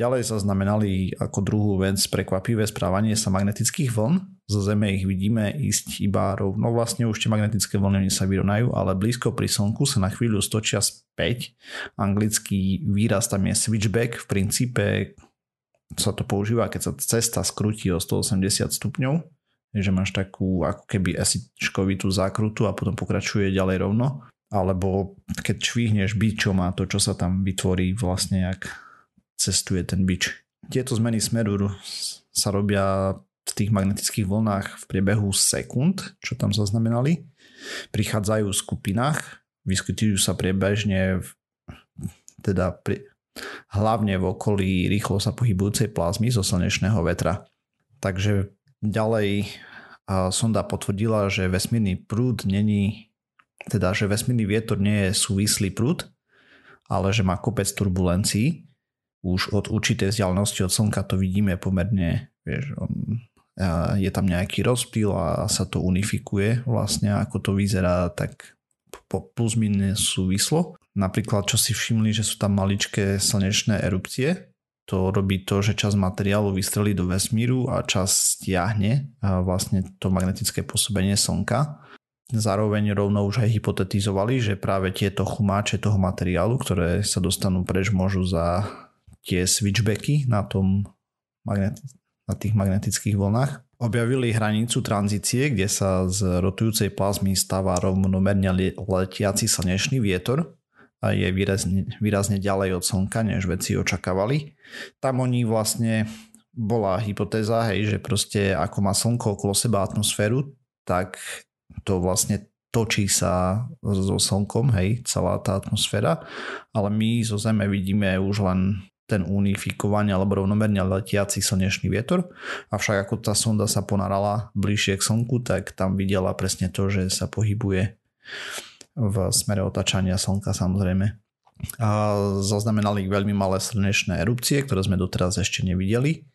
Ďalej zaznamenali ako druhú vec prekvapivé správanie sa magnetických vln. Zo Zeme ich vidíme ísť iba rovno. Vlastne už tie magnetické vlny sa vyrovnajú, ale blízko pri Slnku sa na chvíľu stočia späť. Anglický výraz tam je switchback. V princípe sa to používa, keď sa cesta skrutí o 180 stupňov že máš takú ako keby asičkovitú zákrutu a potom pokračuje ďalej rovno, alebo keď švihneš bičom a to, čo sa tam vytvorí vlastne, ak cestuje ten bič. Tieto zmeny smeru sa robia v tých magnetických vlnách v priebehu sekúnd, čo tam zaznamenali. Prichádzajú v skupinách, vyskytujú sa priebežne v, teda pri, hlavne v okolí rýchlo sa pohybujúcej plazmy zo slnečného vetra. Takže Ďalej sonda potvrdila, že vesmírny prúd není teda že vesmírny vietor nie je súvislý prúd, ale že má kopec turbulencií. Už od určitej vzdialenosti od Slnka to vidíme pomerne, vieš, on, je tam nejaký rozptýl a sa to unifikuje vlastne, ako to vyzerá tak po plus minus súvislo. Napríklad, čo si všimli, že sú tam maličké slnečné erupcie, to robí to, že časť materiálu vystrelí do vesmíru a časť stiahne vlastne to magnetické pôsobenie Slnka. Zároveň rovno už aj hypotetizovali, že práve tieto chumáče toho materiálu, ktoré sa dostanú preč, môžu za tie switchbacky na, tom magneti- na tých magnetických vlnách. Objavili hranicu tranzície, kde sa z rotujúcej plazmy stáva rovnomerne letiaci slnečný vietor, je výrazne, výrazne ďalej od Slnka, než vedci očakávali. Tam oni vlastne bola hypotéza, hej, že proste ako má Slnko okolo seba atmosféru, tak to vlastne točí sa so Slnkom, hej, celá tá atmosféra, ale my zo Zeme vidíme už len ten unifikovaný alebo rovnomerne letiaci slnečný vietor. Avšak ako tá sonda sa ponarala bližšie k Slnku, tak tam videla presne to, že sa pohybuje v smere otačania Slnka samozrejme. A zaznamenali veľmi malé slnečné erupcie, ktoré sme doteraz ešte nevideli.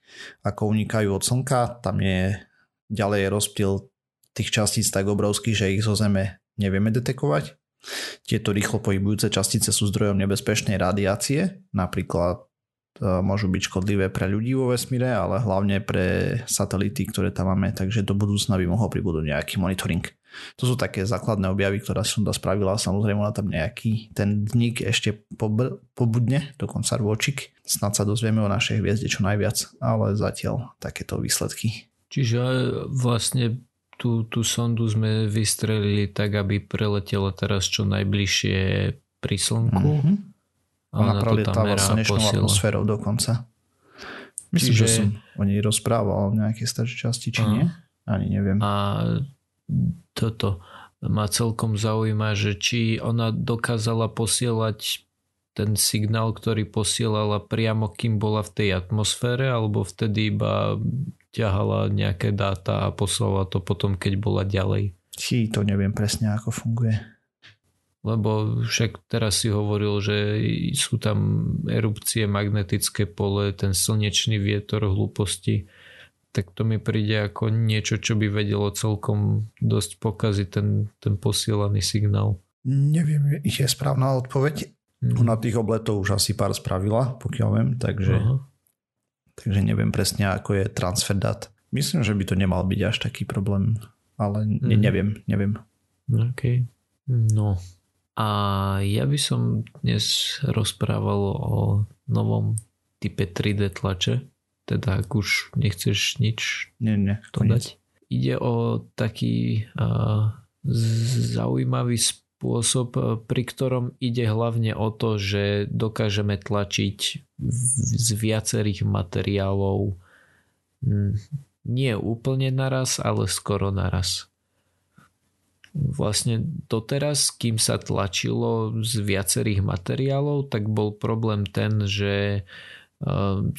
Ako unikajú od Slnka, tam je ďalej rozptyl tých častíc tak obrovský, že ich zo Zeme nevieme detekovať. Tieto rýchlo pohybujúce častice sú zdrojom nebezpečnej radiácie, napríklad e, môžu byť škodlivé pre ľudí vo vesmíre, ale hlavne pre satelity, ktoré tam máme, takže do budúcna by mohol pribudnúť nejaký monitoring. To sú také základné objavy, ktoré som spravila. Samozrejme, ona tam nejaký ten dník ešte pob- pobudne, dokonca rôčik. Snad sa dozvieme o našej hviezde čo najviac, ale zatiaľ takéto výsledky. Čiže vlastne tú, tú sondu sme vystrelili tak, aby preletela teraz čo najbližšie pri Slnku. Mm-hmm. A ona prelietala slnečnou atmosférou dokonca. Myslím, Čiže... že som o nej rozprával o nejakej staršej časti, či a... nie? Ani neviem. A toto ma celkom zaujíma, že či ona dokázala posielať ten signál, ktorý posielala priamo kým bola v tej atmosfére, alebo vtedy iba ťahala nejaké dáta a poslala to potom, keď bola ďalej. Či to neviem presne, ako funguje. Lebo však teraz si hovoril, že sú tam erupcie, magnetické pole, ten slnečný vietor, hlúposti tak to mi príde ako niečo, čo by vedelo celkom dosť pokaziť ten, ten posielaný signál. Neviem, ich je správna odpoveď. Mm. Na tých obletov už asi pár spravila, pokiaľ viem, takže, takže neviem presne, ako je transfer dát. Myslím, že by to nemal byť až taký problém, ale ne, mm. neviem, neviem. OK. No. A ja by som dnes rozprával o novom type 3D tlače, teda ak už nechceš nič nie, nie, dodať. Ide o taký uh, zaujímavý spôsob, pri ktorom ide hlavne o to, že dokážeme tlačiť z viacerých materiálov nie úplne naraz, ale skoro naraz. Vlastne doteraz, kým sa tlačilo z viacerých materiálov, tak bol problém ten, že Ehm,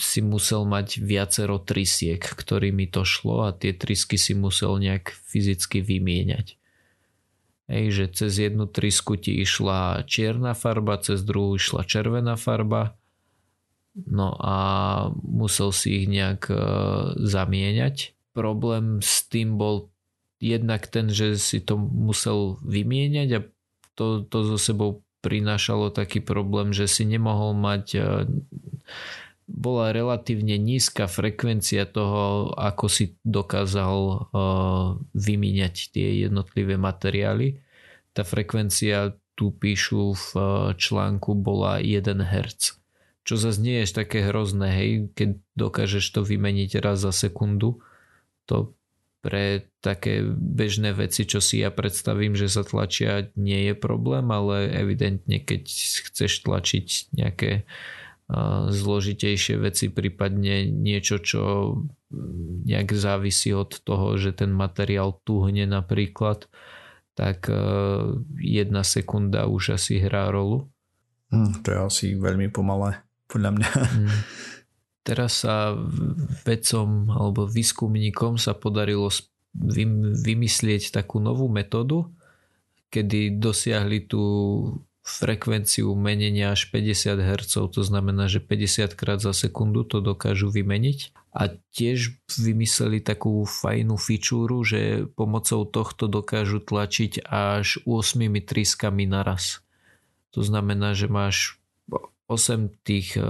si musel mať viacero trysiek, ktorými to šlo a tie trysky si musel nejak fyzicky vymieňať. Hej, že cez jednu trysku ti išla čierna farba, cez druhú išla červená farba, no a musel si ich nejak e, zamieňať. Problém s tým bol jednak ten, že si to musel vymieňať a to, to so sebou prinášalo taký problém, že si nemohol mať e, bola relatívne nízka frekvencia toho, ako si dokázal uh, vymieňať tie jednotlivé materiály. Tá frekvencia tu píšu v uh, článku bola 1 Hz. Čo zase nie je také hrozné, hej, keď dokážeš to vymeniť raz za sekundu. To pre také bežné veci, čo si ja predstavím, že sa tlačia, nie je problém, ale evidentne keď chceš tlačiť nejaké uh, zložitejšie veci, prípadne niečo, čo nejak závisí od toho, že ten materiál tuhne napríklad, tak e, jedna sekunda už asi hrá rolu. Hmm, to je asi veľmi pomalé, podľa mňa. Hmm. Teraz sa vedcom alebo výskumníkom sa podarilo vymyslieť takú novú metódu, kedy dosiahli tú frekvenciu menenia až 50 Hz, to znamená, že 50 krát za sekundu to dokážu vymeniť. A tiež vymysleli takú fajnú fičúru, že pomocou tohto dokážu tlačiť až 8 triskami naraz. To znamená, že máš 8 tých eh,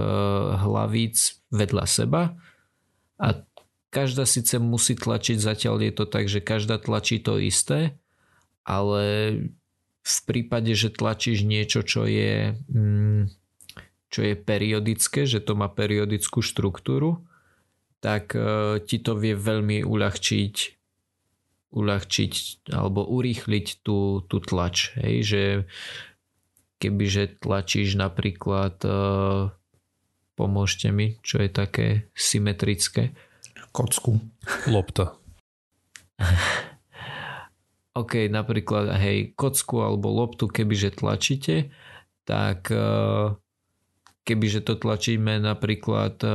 hlavíc vedľa seba a každá síce musí tlačiť, zatiaľ je to tak, že každá tlačí to isté, ale v prípade, že tlačíš niečo, čo je, mm, čo je periodické, že to má periodickú štruktúru, tak e, ti to vie veľmi uľahčiť uľahčiť alebo urýchliť tú, tú tlač. Hej, že kebyže tlačíš napríklad e, pomôžte mi, čo je také symetrické. Kocku. Lopta. OK, napríklad hej, kocku alebo loptu, kebyže tlačíte, tak e, kebyže to tlačíme napríklad e,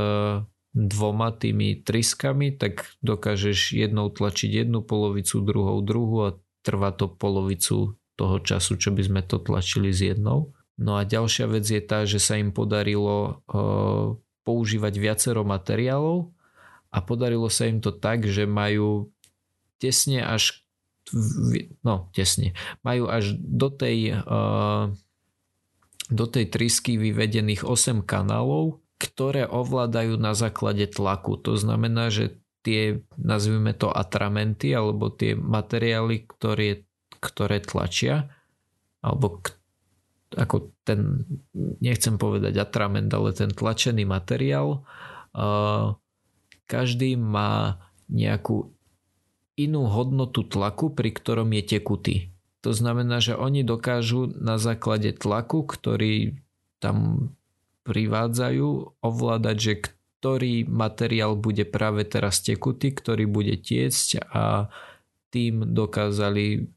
dvoma tými triskami, tak dokážeš jednou tlačiť jednu polovicu, druhou druhú a trvá to polovicu toho času, čo by sme to tlačili s jednou. No a ďalšia vec je tá, že sa im podarilo e, používať viacero materiálov a podarilo sa im to tak, že majú tesne až no tesne, majú až do tej, uh, do tej trysky vyvedených 8 kanálov, ktoré ovládajú na základe tlaku. To znamená, že tie, nazvime to atramenty, alebo tie materiály, ktoré, ktoré tlačia, alebo k, ako ten, nechcem povedať atrament, ale ten tlačený materiál, uh, každý má nejakú inú hodnotu tlaku, pri ktorom je tekutý. To znamená, že oni dokážu na základe tlaku, ktorý tam privádzajú, ovládať, že ktorý materiál bude práve teraz tekutý, ktorý bude tiecť a tým dokázali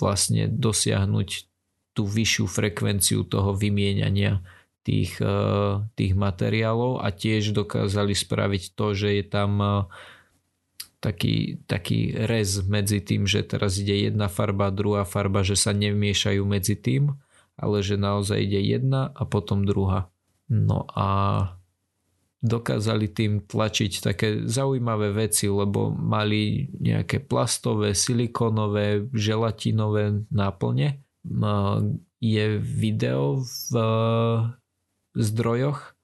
vlastne dosiahnuť tú vyššiu frekvenciu toho vymienania tých, eh, tých materiálov a tiež dokázali spraviť to, že je tam eh, taký, taký rez medzi tým, že teraz ide jedna farba, druhá farba, že sa nemiešajú medzi tým, ale že naozaj ide jedna a potom druhá. No a dokázali tým tlačiť také zaujímavé veci, lebo mali nejaké plastové, silikonové, želatinové náplne. Je video v zdrojoch,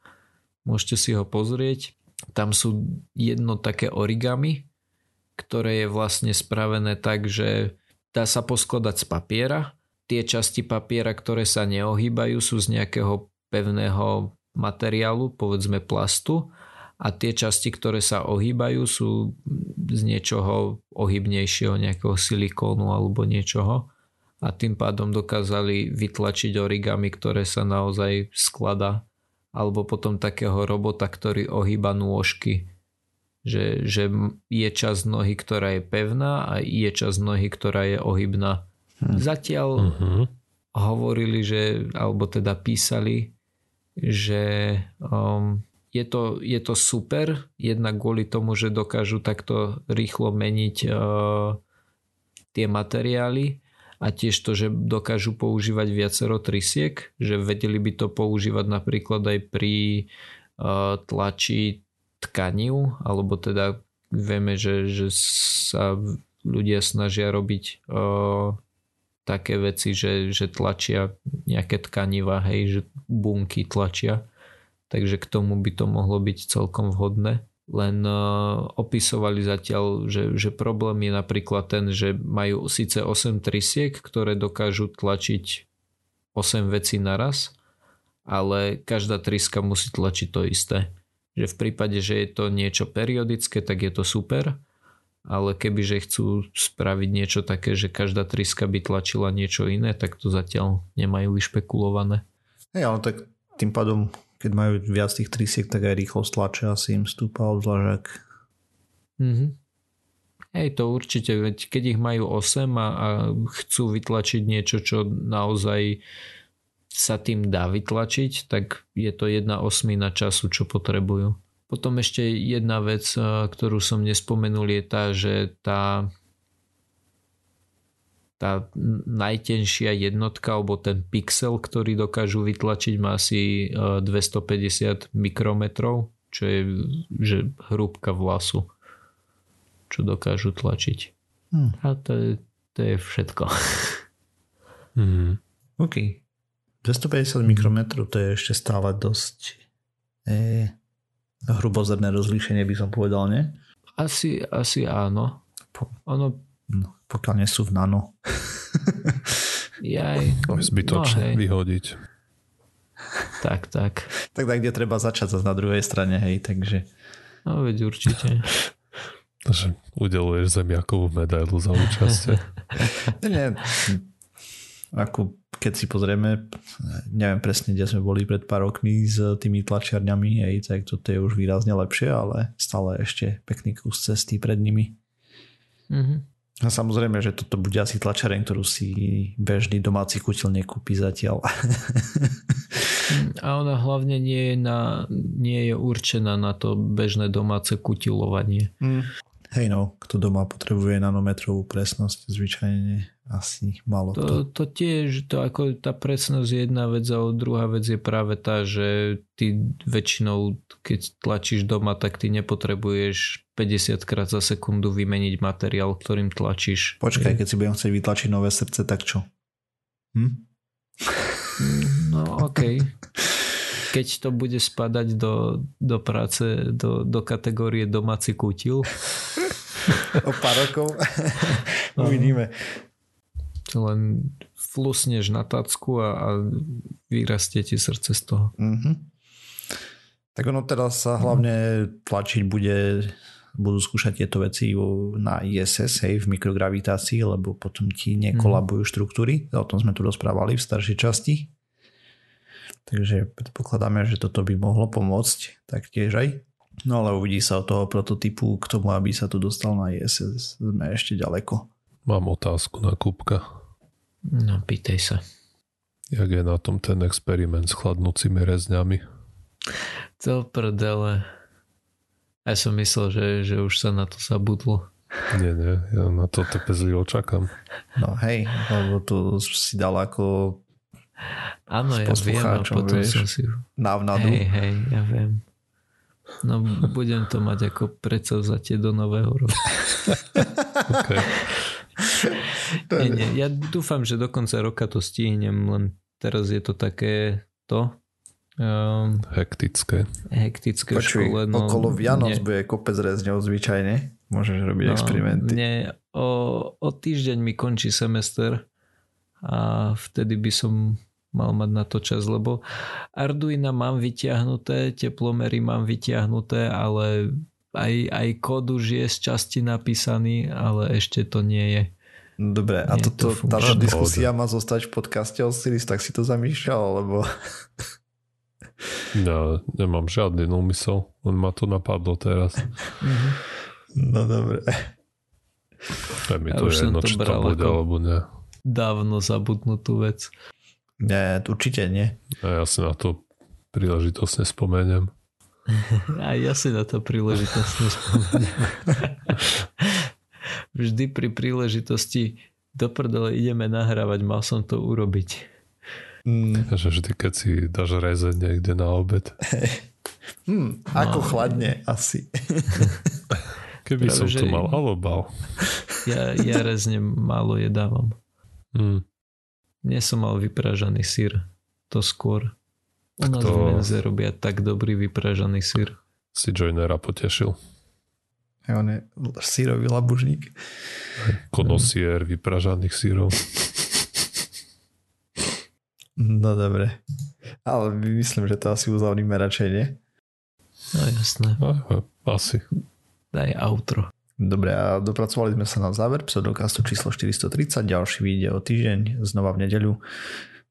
môžete si ho pozrieť. Tam sú jedno také origami, ktoré je vlastne spravené tak, že dá sa poskladať z papiera. Tie časti papiera, ktoré sa neohýbajú, sú z nejakého pevného materiálu, povedzme plastu. A tie časti, ktoré sa ohýbajú, sú z niečoho ohybnejšieho, nejakého silikónu alebo niečoho. A tým pádom dokázali vytlačiť origami, ktoré sa naozaj skladá. Alebo potom takého robota, ktorý ohýba nôžky že, že je časť nohy, ktorá je pevná a je časť nohy, ktorá je ohybná. Hm. Zatiaľ uh-huh. hovorili, že, alebo teda písali, že um, je, to, je to super, jednak kvôli tomu, že dokážu takto rýchlo meniť uh, tie materiály a tiež to, že dokážu používať viacero trysiek, že vedeli by to používať napríklad aj pri uh, tlači tkaniu, alebo teda vieme, že, že sa ľudia snažia robiť o, také veci, že, že tlačia nejaké tkaniva, hej, že bunky tlačia. Takže k tomu by to mohlo byť celkom vhodné. Len uh, opisovali zatiaľ, že, že problém je napríklad ten, že majú síce 8 trysiek, ktoré dokážu tlačiť 8 vecí naraz, ale každá tryska musí tlačiť to isté že v prípade, že je to niečo periodické, tak je to super, ale keby že chcú spraviť niečo také, že každá triska by tlačila niečo iné, tak to zatiaľ nemajú vyšpekulované. Hej, ale tak tým pádom, keď majú viac tých trisiek, tak aj rýchlo stlačia asi im stúpa odvlažak. Mhm. Hej, to určite, veď keď ich majú 8 a, a chcú vytlačiť niečo, čo naozaj sa tým dá vytlačiť, tak je to jedna osmina času, čo potrebujú. Potom ešte jedna vec, ktorú som nespomenul, je tá, že tá, tá najtenšia jednotka alebo ten pixel, ktorý dokážu vytlačiť má asi 250 mikrometrov, čo je že hrúbka vlasu, čo dokážu tlačiť. Hmm. A to je, to je všetko. Hmm. OK. 250 mikrometrov to je ešte stále dosť e, hrubozrné rozlíšenie by som povedal, nie? Asi, asi áno. Po, ono... no, pokiaľ nie sú v nano. Jaj. Zbytočne no, vyhodiť. Tak, tak. Tak tak, kde treba začať zase na druhej strane, hej, takže... No veď určite. Takže udeluješ zemiakovú medailu za účasť. nie, ako keď si pozrieme, neviem presne, kde sme boli pred pár rokmi s tými tlačiarňami, hej, tak toto je už výrazne lepšie, ale stále ešte pekný kus cesty pred nimi. Mm-hmm. A samozrejme, že toto bude asi tlačareň, ktorú si bežný domáci kutil nekúpi zatiaľ. A ona hlavne nie je, na, nie je určená na to bežné domáce kutilovanie. Mm. Hej no, kto doma potrebuje nanometrovú presnosť, zvyčajne asi málo to, kto. To tiež, to ako tá presnosť je jedna vec a druhá vec je práve tá, že ty väčšinou, keď tlačíš doma, tak ty nepotrebuješ 50 krát za sekundu vymeniť materiál, ktorým tlačíš. Počkaj, keď si budem chcieť vytlačiť nové srdce, tak čo? Hm? No okej. Okay. keď to bude spadať do, do práce, do, do kategórie domáci kutil. o pár rokov uvidíme. Len flusneš na tacku a, a vyrastie ti srdce z toho. Mm-hmm. Tak ono teraz sa hlavne tlačiť bude budú skúšať tieto veci na ISS, hej, v mikrogravitácii, lebo potom ti nekolabujú mhm. štruktúry. O tom sme tu rozprávali v staršej časti. Takže predpokladáme, že toto by mohlo pomôcť taktiež aj. No ale uvidí sa od toho prototypu k tomu, aby sa tu dostal na ISS. Sme ešte ďaleko. Mám otázku na Kupka. No, pýtaj sa. Jak je na tom ten experiment s chladnúcimi rezňami? To prdele. Ja som myslel, že, že už sa na to zabudlo. Nie, nie, ja na to trpezlivo čakám. No hej, lebo tu si dal ako Áno, ja viem a potom vieš, som si... Návnadu. Hej, hej, ja viem. No budem to mať ako predsavzatie do nového roku. okay. nie, nie, ja dúfam, že do konca roka to stihnem, len teraz je to také to. Um, hektické. Hektické Počuj, škole. No, okolo Vianoc nie. bude kopec rezňov zvyčajne. Môžeš robiť no, experimenty. Nie, o, o týždeň mi končí semester a vtedy by som mal mať na to čas, lebo Arduino mám vyťahnuté, teplomery mám vyťahnuté, ale aj, aj kód už je z časti napísaný, ale ešte to nie je. Dobre, a toto, to táto diskusia má zostať v podcaste o Siris, tak si to zamýšľal, lebo... Ja nemám žiadny úmysel, len ma to napadlo teraz. No dobre. Aj mi to je jedno, či to bude, alebo nie. Dávno zabudnutú vec. Nie, určite nie. A ja si na to príležitosne spomeniem. A ja si na to príležitosne spomeniem. Vždy pri príležitosti do prdele ideme nahrávať, mal som to urobiť. Mm. Že vždy, keď si dáš rezeň niekde na obed. Hmm, ako no. chladne asi. Keby Práve, som to mal alobal. Ja, ja rezne málo jedávam. Hmm. Nie som mal vypražaný sír. To skôr. U nás to... v Menze robia tak dobrý vypražaný sír. Si Joinera potešil. A on je sírový labužník. Konosier vypražaných sírov. No dobre. Ale myslím, že to asi uzavníme radšej, nie? No jasné. Asi. Daj outro. Dobre, a dopracovali sme sa na záver pseudokastu číslo 430, ďalší vyjde o týždeň, znova v nedeľu,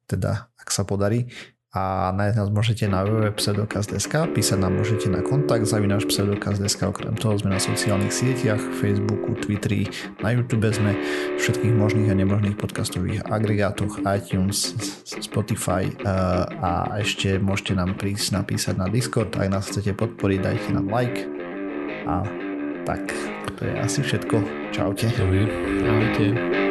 teda ak sa podarí. A nájsť nás môžete na www.pseudokast.sk, písať nám môžete na kontakt zavináš pseudokast.sk, okrem toho sme na sociálnych sieťach, Facebooku, Twitteri, na YouTube sme, všetkých možných a nemožných podcastových agregátoch, iTunes, Spotify a ešte môžete nám prísť napísať na Discord, ak nás chcete podporiť, dajte nám like. A tak, to je asi všetko. Čaute. Čaute.